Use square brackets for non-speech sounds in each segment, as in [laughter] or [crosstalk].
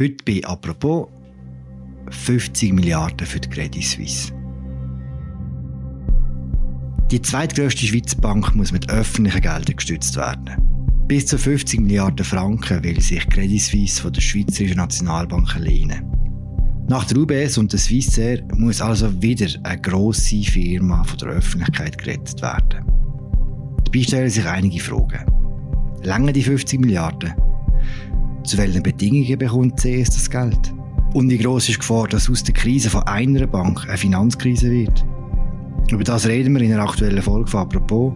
Heute bei «Apropos» 50 Milliarden für die Credit Suisse. Die zweitgrößte Schweizer Bank muss mit öffentlichen Geldern gestützt werden. Bis zu 50 Milliarden Franken will sich Credit Suisse von der Schweizerischen Nationalbank lehnen. Nach der UBS und der Swissair muss also wieder eine grosse Firma von der Öffentlichkeit gerettet werden. Dabei stellen sich einige Fragen. Lange die 50 Milliarden? Zu welchen Bedingungen bekommt CS das Geld? Und wie groß ist die Gefahr, dass aus der Krise von einer Bank eine Finanzkrise wird? Über das reden wir in einer aktuellen Folge von «Apropos»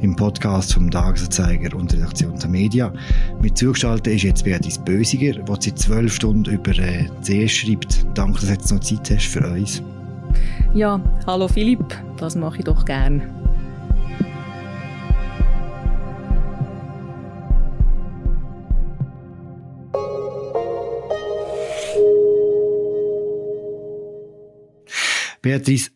im Podcast vom Tagesanzeiger und Redaktion der Media. Mit zugeschaltet ist jetzt Beatrice Bösiger, die seit zwölf Stunden über äh, CS schreibt. Danke, dass du jetzt noch Zeit hast für uns. Ja, hallo Philipp, das mache ich doch gern. Beatrice,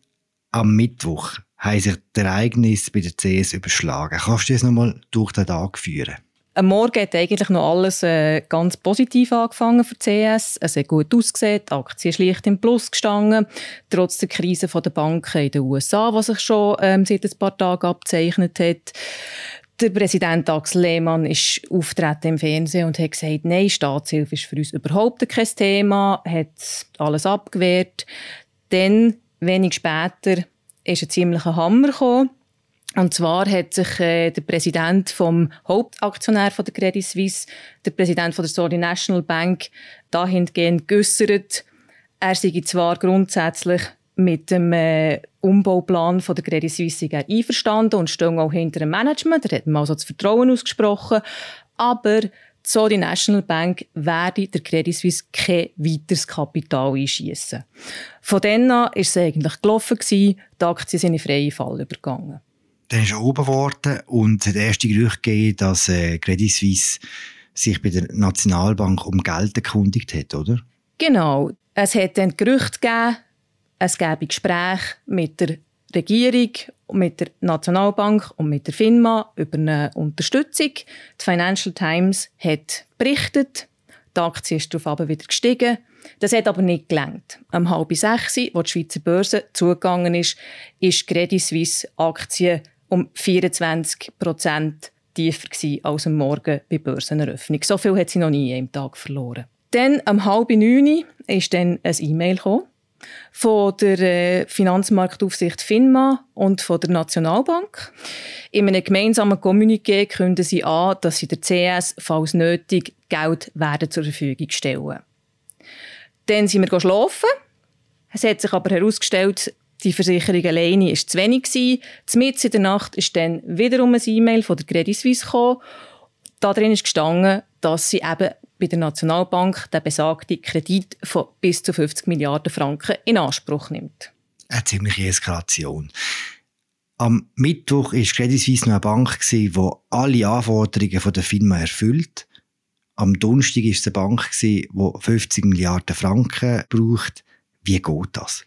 am Mittwoch haben sich die Ereignisse bei der CS überschlagen. Kannst du das nochmal durch den Tag führen? Am Morgen hat eigentlich noch alles äh, ganz positiv angefangen für die CS. Es hat gut ausgesehen, die Aktie ist leicht im Plus gestanden, trotz der Krise der Banken in den USA, die sich schon ähm, seit ein paar Tagen abzeichnet hat. Der Präsident Axel Lehmann ist auftreten im Fernsehen und hat gesagt, nein, Staatshilfe ist für uns überhaupt kein Thema, hat alles abgewehrt. Dann Wenig später ist ein ziemlicher Hammer gekommen. Und zwar hat sich äh, der Präsident vom Hauptaktionär von der Credit Suisse, der Präsident von der Saudi National Bank, dahingehend geäussert, er sei zwar grundsätzlich mit dem äh, Umbauplan von der Credit Suisse einverstanden und stehe auch hinter dem Management. Er hat ihm also das Vertrauen ausgesprochen. Aber so die National Bank werde der Credit Suisse kein weiteres Kapital einschießen. Von dann an war es eigentlich gelaufen, die Aktien sind in freien Fall übergegangen. Dann ist er oben geworden und hat erste Gerüchte gegeben, dass äh, Credit Suisse sich bei der Nationalbank um Geld erkundigt hat, oder? Genau. Es hat dann Gerüchte gegeben, es gäbe Gespräche mit der Regierung, mit der Nationalbank und mit der FINMA über eine Unterstützung. Die Financial Times hat berichtet, die Aktie ist darauf wieder gestiegen. Das hat aber nicht gelangt. Am halb sechs, wo die Schweizer Börse zugegangen ist, ist Credit Suisse Aktie um 24 Prozent tiefer als am Morgen bei Börseneröffnung. So viel hat sie noch nie am Tag verloren. Dann am halb neun ist dann ein E-Mail gekommen von der äh, Finanzmarktaufsicht FINMA und von der Nationalbank. In einem gemeinsamen Kommuniqué kündigen sie an, dass sie der CS, falls nötig, Geld werden zur Verfügung stellen. Dann sind wir schlafen. Es hat sich aber herausgestellt, die Versicherung alleine war zu wenig. Mitten in der Nacht ist dann wiederum ein E-Mail von der Credit Suisse. Darin ist gestanden, dass sie eben bei der Nationalbank den besagten Kredit von bis zu 50 Milliarden Franken in Anspruch nimmt. Eine ziemliche Eskalation. Am Mittwoch war Credit Suisse noch eine Bank, die alle Anforderungen der Firma erfüllt. Am Donnerstag war es eine Bank, die 50 Milliarden Franken braucht. Wie geht das?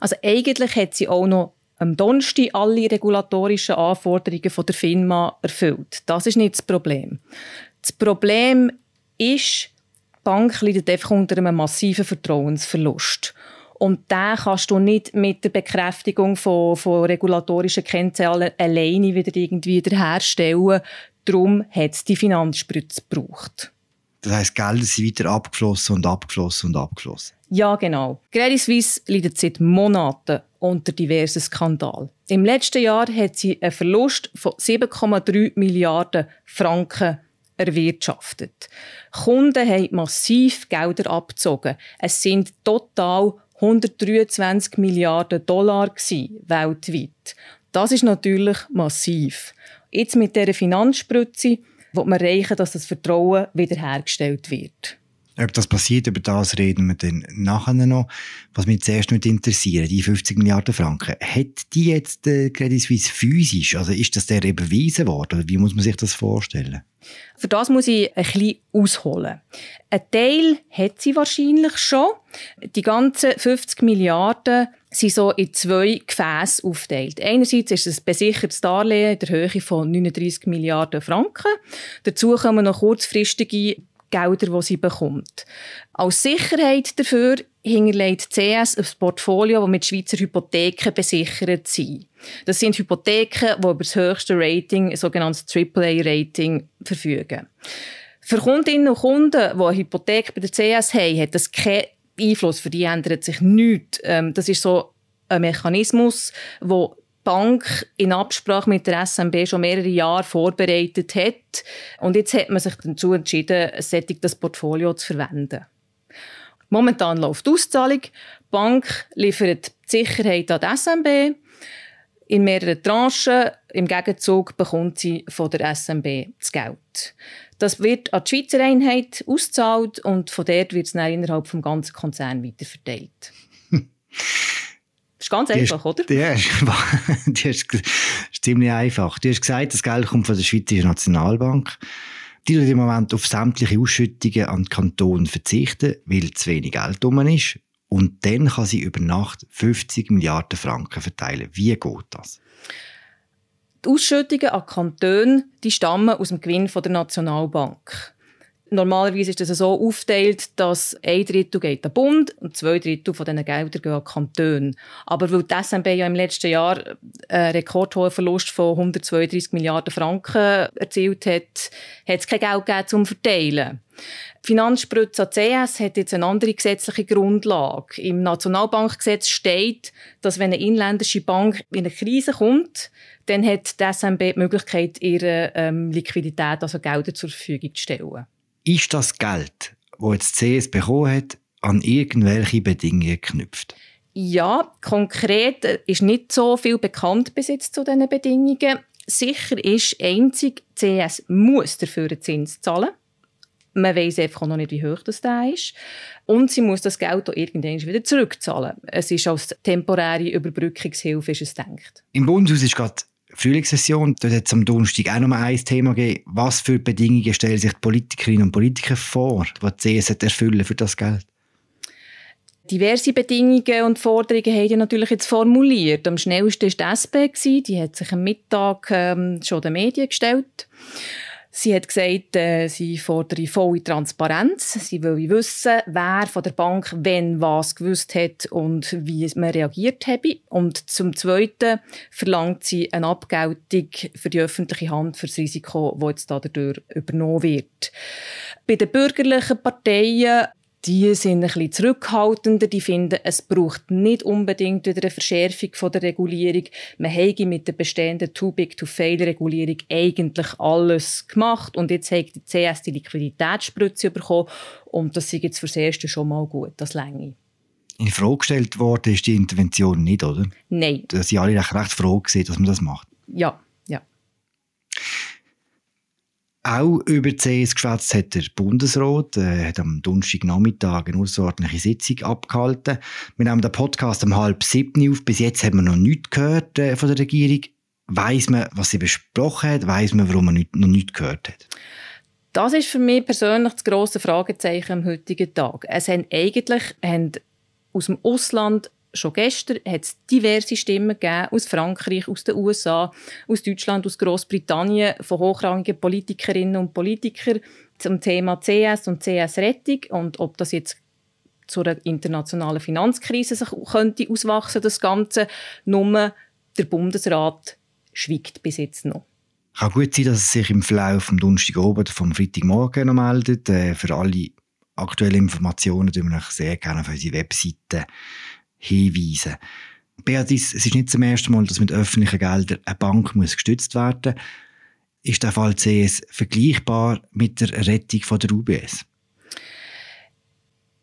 Also eigentlich hat sie auch noch am Donnerstag alle regulatorischen Anforderungen der Firma erfüllt. Das ist nicht das Problem. Das Problem ist, die Bank leidet einfach unter einem massiven Vertrauensverlust. Und den kannst du nicht mit der Bekräftigung von, von regulatorischen Kennzahlen alleine wieder irgendwie wiederherstellen. Darum hat es die Finanzspritze gebraucht. Das heisst, Gelder sind weiter abgeflossen und abgeflossen und abgeflossen. Ja, genau. Credit Suisse leidet seit Monaten unter diversen Skandalen. Im letzten Jahr hat sie einen Verlust von 7,3 Milliarden Franken erwirtschaftet. Kunden haben massiv Gelder abgezogen. Es sind total 123 Milliarden Dollar weltweit. Das ist natürlich massiv. Jetzt mit dieser Finanzspritze wird man erreichen, dass das Vertrauen wiederhergestellt wird. Ob das passiert, über das reden wir dann nachher noch. Was mich zuerst nicht interessiert, die 50 Milliarden Franken, hat die jetzt äh, Credit Suisse physisch, also ist das der überwiesen worden? Wie muss man sich das vorstellen? Für das muss ich ein bisschen ausholen. Ein Teil hat sie wahrscheinlich schon. Die ganzen 50 Milliarden sind so in zwei Gefäße aufgeteilt. Einerseits ist es ein besichertes Darlehen in der Höhe von 39 Milliarden Franken. Dazu kommen noch kurzfristige Gelder, die sie bekommt. Als Sicherheit dafür hinterlegt CS ein Portfolio, das mit Schweizer Hypotheken besichert sind. Das sind Hypotheken, die über das höchste Rating, ein sogenanntes AAA-Rating, verfügen. Für Kundinnen und Kunden, die eine Hypothek bei der CS haben, hat das keinen Einfluss. Für die ändert sich nichts. Ähm, das ist so ein Mechanismus, wo Bank in Absprache mit der SMB schon mehrere Jahre vorbereitet hat. Und jetzt hat man sich dazu entschieden, das Portfolio zu verwenden. Momentan läuft die Auszahlung. Die Bank liefert die Sicherheit an die SMB in mehreren Tranchen. Im Gegenzug bekommt sie von der SMB das Geld. Das wird an die Schweizer Einheit ausgezahlt und von dort wird es dann innerhalb des ganzen Konzerns weiterverteilt. [laughs] Das ist ganz einfach, oder? Ja, die ist, [laughs] ist ziemlich einfach. Du hast gesagt, das Geld kommt von der Schweizerischen Nationalbank. Die tut im Moment auf sämtliche Ausschüttungen an den Kanton verzichten, weil zu wenig Geld rum ist. Und dann kann sie über Nacht 50 Milliarden Franken verteilen. Wie geht das? Die Ausschüttungen an Kantone die stammen aus dem Gewinn der Nationalbank. Normalerweise ist das so aufgeteilt, dass ein Drittel geht an den Bund und zwei Drittel von diesen Geldern gehen an Kantone. Aber weil die SMB ja im letzten Jahr einen rekordhohen Verlust von 132 Milliarden Franken erzielt hat, hat es kein Geld gegeben zum Verteilen. Die Finanzspritze an CS hat jetzt eine andere gesetzliche Grundlage. Im Nationalbankgesetz steht, dass wenn eine inländische Bank in eine Krise kommt, dann hat die SMB die Möglichkeit, ihre ähm, Liquidität, also Gelder zur Verfügung zu stellen. Ist das Geld, das jetzt CS bekommen hat, an irgendwelche Bedingungen geknüpft? Ja, konkret ist nicht so viel bekannt bis jetzt zu diesen Bedingungen. Sicher ist einzig, CS muss dafür einen Zins zahlen. Man weiß einfach noch nicht, wie hoch das da ist. Und sie muss das Geld auch irgendwann wieder zurückzahlen. Es ist als temporäre Überbrückungshilfe ist es gedacht. Im Bundeshaus ist gerade Frühlingssession. Dort hat es am Donnerstag auch noch ein Thema gegeben. Was für Bedingungen stellen sich die Politikerinnen und Politiker vor, die CS erfüllen für das Geld? Diverse Bedingungen und Forderungen haben die natürlich jetzt formuliert. Am schnellsten war die SP. Die hat sich am Mittag ähm, schon den Medien gestellt. Sie hat gesagt, äh, sie fordere volle Transparenz. Sie will wissen, wer von der Bank wenn was gewusst hat und wie man reagiert habe. Und zum Zweiten verlangt sie eine Abgeltung für die öffentliche Hand für das Risiko, das jetzt dadurch übernommen wird. Bei den bürgerlichen Parteien die sind ein bisschen zurückhaltender. Die finden, es braucht nicht unbedingt wieder eine Verschärfung von der Regulierung. Man habe mit der bestehenden Too-Big-to-Fail-Regulierung eigentlich alles gemacht. Und jetzt hat die CS die Liquiditätsspritze bekommen. Und das ist jetzt fürs Erste schon mal gut, das Länge. In Frage gestellt worden ist die Intervention nicht, oder? Nein. Da sind alle recht, recht froh gewesen, dass man das macht. Ja, ja. Auch über CS geschwätzt hat der Bundesrat, äh, hat am Donnerstagnachmittag eine außerordentliche Sitzung abgehalten. Wir nehmen den Podcast um halb sieben auf. Bis jetzt haben wir noch nichts gehört äh, von der Regierung. Weiss man, was sie besprochen hat? Weiss man, warum man nicht, noch nichts gehört hat? Das ist für mich persönlich das grosse Fragezeichen am heutigen Tag. Es haben eigentlich haben aus dem Ausland Schon gestern hat es diverse Stimmen gegeben aus Frankreich, aus den USA, aus Deutschland, aus Großbritannien von hochrangigen Politikerinnen und Politikern zum Thema CS und CS-Rettung und ob das jetzt zu einer internationalen Finanzkrise sich könnte auswachsen das Ganze. Nur der Bundesrat schweigt bis jetzt noch. Kann gut sein, dass es sich im Verlauf vom Donnerstag oben oder vom Freitagmorgen noch meldet. Äh, für alle aktuellen Informationen tun wir sehr gerne auf unsere Webseite hinweisen. Beatrice, es ist nicht zum ersten Mal, dass mit öffentlichen Geldern eine Bank muss gestützt werden muss. Ist der Fall CS vergleichbar mit der Rettung von der UBS?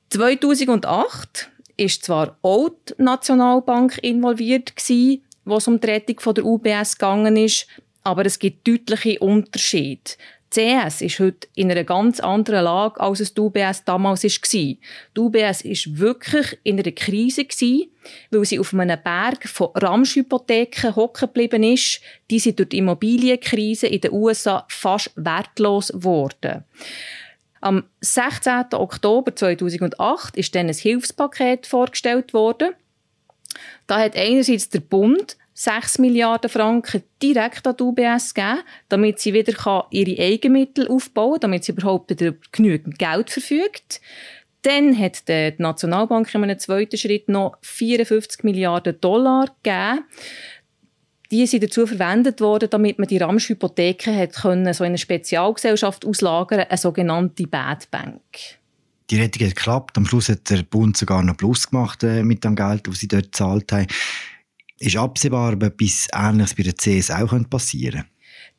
2008 ist zwar auch die Nationalbank involviert gewesen, wo es um die Rettung von der UBS gegangen ist, aber es gibt deutliche Unterschiede. CS ist heute in einer ganz anderen Lage, als es die UBS damals war. Die UBS war wirklich in einer Krise, weil sie auf einem Berg von Ramschhypotheken hocken geblieben ist. Die sind durch die Immobilienkrise in den USA fast wertlos geworden. Am 16. Oktober 2008 ist dann ein Hilfspaket vorgestellt worden. Da hat einerseits der Bund 6 Milliarden Franken direkt an die UBS geben, damit sie wieder ihre Eigenmittel aufbauen kann, damit sie überhaupt wieder genügend Geld verfügt. Dann hat die Nationalbank in einem zweiten Schritt noch 54 Milliarden Dollar gegeben. Die sind dazu verwendet worden, damit man die Ramschhypotheken hat können, so in eine Spezialgesellschaft auslagern, eine sogenannte Bad Bank. Die Rettung hat geklappt. Am Schluss hat der Bund sogar noch Plus gemacht äh, mit dem Geld, das sie dort gezahlt haben. Ist absehbar, ob etwas Ähnliches bei der CS auch passieren könnte?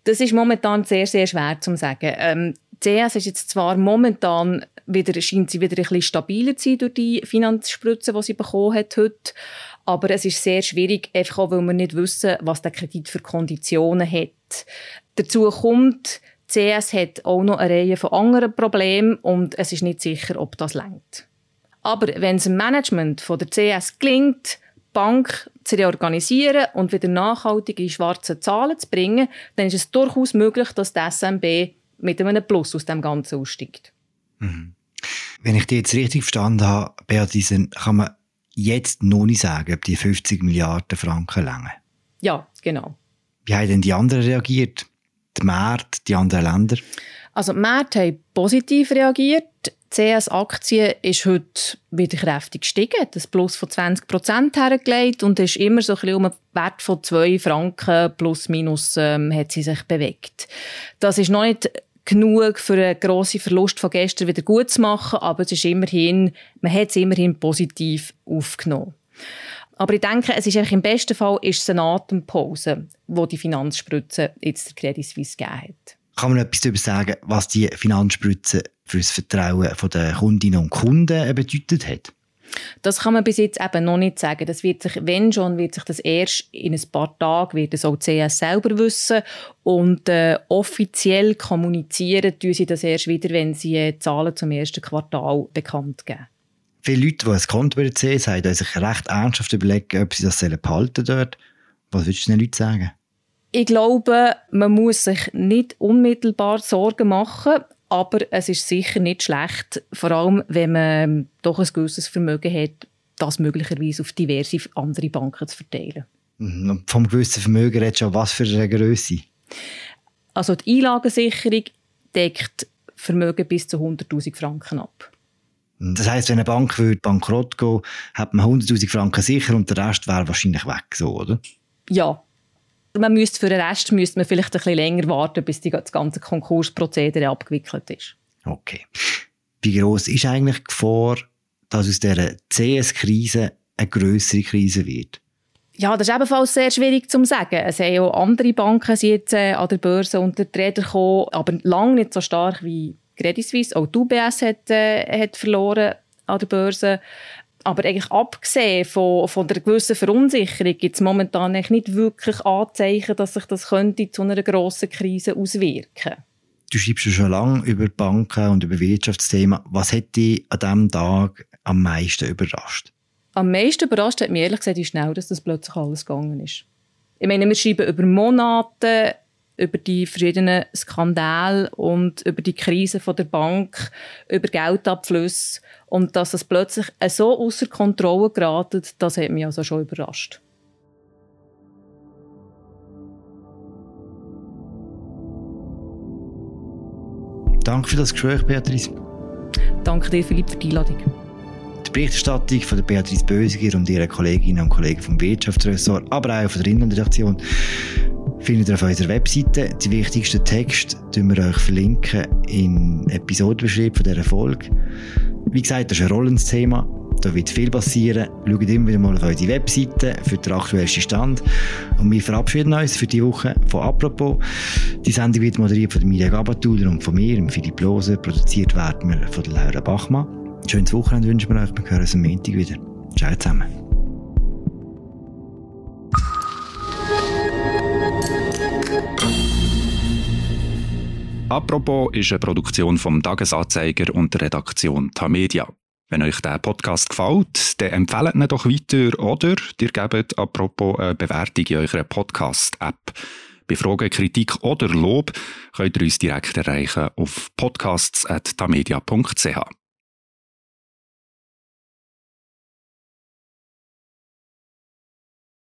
Das ist momentan sehr, sehr schwer zu sagen. Ähm, CS ist jetzt zwar momentan wieder, scheint sie wieder ein bisschen stabiler zu sein durch die Finanzspritze, die sie bekommen hat heute. Aber es ist sehr schwierig, einfach auch, weil wir nicht wissen, was der Kredit für Konditionen hat. Dazu kommt, die CS hat auch noch eine Reihe von anderen Problemen und es ist nicht sicher, ob das längt. Aber wenn es dem Management der CS gelingt, Bank zu reorganisieren und wieder nachhaltige schwarze Zahlen zu bringen, dann ist es durchaus möglich, dass die SMB mit einem Plus aus dem Ganzen aussteigt. Mhm. Wenn ich die jetzt richtig verstanden habe, Beatrice, kann man jetzt noch nicht sagen, ob die 50 Milliarden Franken länger. Ja, genau. Wie haben denn die anderen reagiert? Die Märkte, die anderen Länder? Also die Märkte haben positiv reagiert. Die CS-Aktie ist heute wieder kräftig gestiegen, das Plus von 20 Prozent hergelegt und ist immer so ein bisschen um einen Wert von 2 Franken plus minus ähm, hat sie sich bewegt. Das ist noch nicht genug für einen grossen Verlust von gestern wieder gut zu machen, aber es ist immerhin, man hat es immerhin positiv aufgenommen. Aber ich denke, es ist im besten Fall ist es eine Atempause, wo die Finanzspritze jetzt der Credit Suisse gegeben hat. Kann man etwas darüber sagen, was die Finanzspritze für das Vertrauen der Kundinnen und Kunden bedeutet hat? Das kann man bis jetzt eben noch nicht sagen. Das wird sich, wenn schon, wird sich das erst in ein paar Tagen, wird es auch CS selber wissen. Und äh, offiziell kommunizieren tun sie das erst wieder, wenn sie äh, Zahlen zum ersten Quartal bekannt geben. Viele Leute, die ein Konto bei der CS haben, haben sich recht ernsthaft überlegen, ob sie das behalten dort. Was würdest du den Leuten sagen? Ich glaube, man muss sich nicht unmittelbar Sorgen machen, aber es ist sicher nicht schlecht, vor allem wenn man doch ein gewisses Vermögen hat, das möglicherweise auf diverse andere Banken zu verteilen. Mhm. Und vom gewissen Vermögen redest du was für eine Größe? Also die Einlagensicherung deckt Vermögen bis zu 100'000 Franken ab. Das heisst, wenn eine Bank würde bankrott gehen, hat man 100'000 Franken sicher und der Rest wäre wahrscheinlich weg, so, oder? Ja, man müsste für den Rest müsste man vielleicht ein bisschen länger warten, bis die, das ganze Konkursprozedere abgewickelt ist. Okay. Wie groß ist eigentlich die Gefahr, dass aus dieser CS-Krise eine größere Krise wird? Ja, das ist ebenfalls sehr schwierig zu sagen. Es haben auch andere Banken jetzt äh, an der Börse unter die Räder gekommen, aber lange nicht so stark wie Credit Suisse. Auch die UBS hat, äh, hat verloren an der Börse. Aber eigentlich abgesehen von, von der gewissen Verunsicherung gibt es momentan nicht wirklich Anzeichen, dass sich das könnte zu einer grossen Krise auswirken Du schreibst schon lange über Banken und über Wirtschaftsthemen. Was hat dich an diesem Tag am meisten überrascht? Am meisten überrascht hat mich ehrlich gesagt, wie schnell dass das plötzlich alles gegangen ist. Ich meine, wir schreiben über Monate über die verschiedenen Skandale und über die Krise von der Bank, über Geldabflüsse und dass es plötzlich so außer Kontrolle geraten, das hat mich also schon überrascht. Danke für das Gespräch, Beatrice. Danke dir, Philipp, für die Einladung. Die Berichterstattung von der Beatrice Bösiger und ihren Kolleginnen und Kollegen vom Wirtschaftsressort, aber auch von der Innenredaktion, findet ihr auf unserer Webseite. Die wichtigsten Texte verlinken wir euch verlinken in Episodenbeschreibung dieser Folge. Wie gesagt, das ist ein Rollensthema. Da wird viel passieren. Schaut immer wieder mal auf unsere Webseite für den aktuellsten Stand. Und wir verabschieden uns für die Woche von «Apropos». Die Sendung wird moderiert von Emilia Gabatuller und von mir, Philipp Lose. Produziert werden wir von Laura Bachmann. Schönes Wochenende wünschen wir euch. Wir hören uns am Montag wieder. Ciao zusammen. Apropos ist eine Produktion vom Tagesanzeiger und der Redaktion Tamedia. Wenn euch der Podcast gefällt, dann empfehlt ihn doch weiter oder ihr gebt apropos eine Bewertung in eurer Podcast-App. Bei Fragen, Kritik oder Lob könnt ihr uns direkt erreichen auf podcasts.tamedia.ch.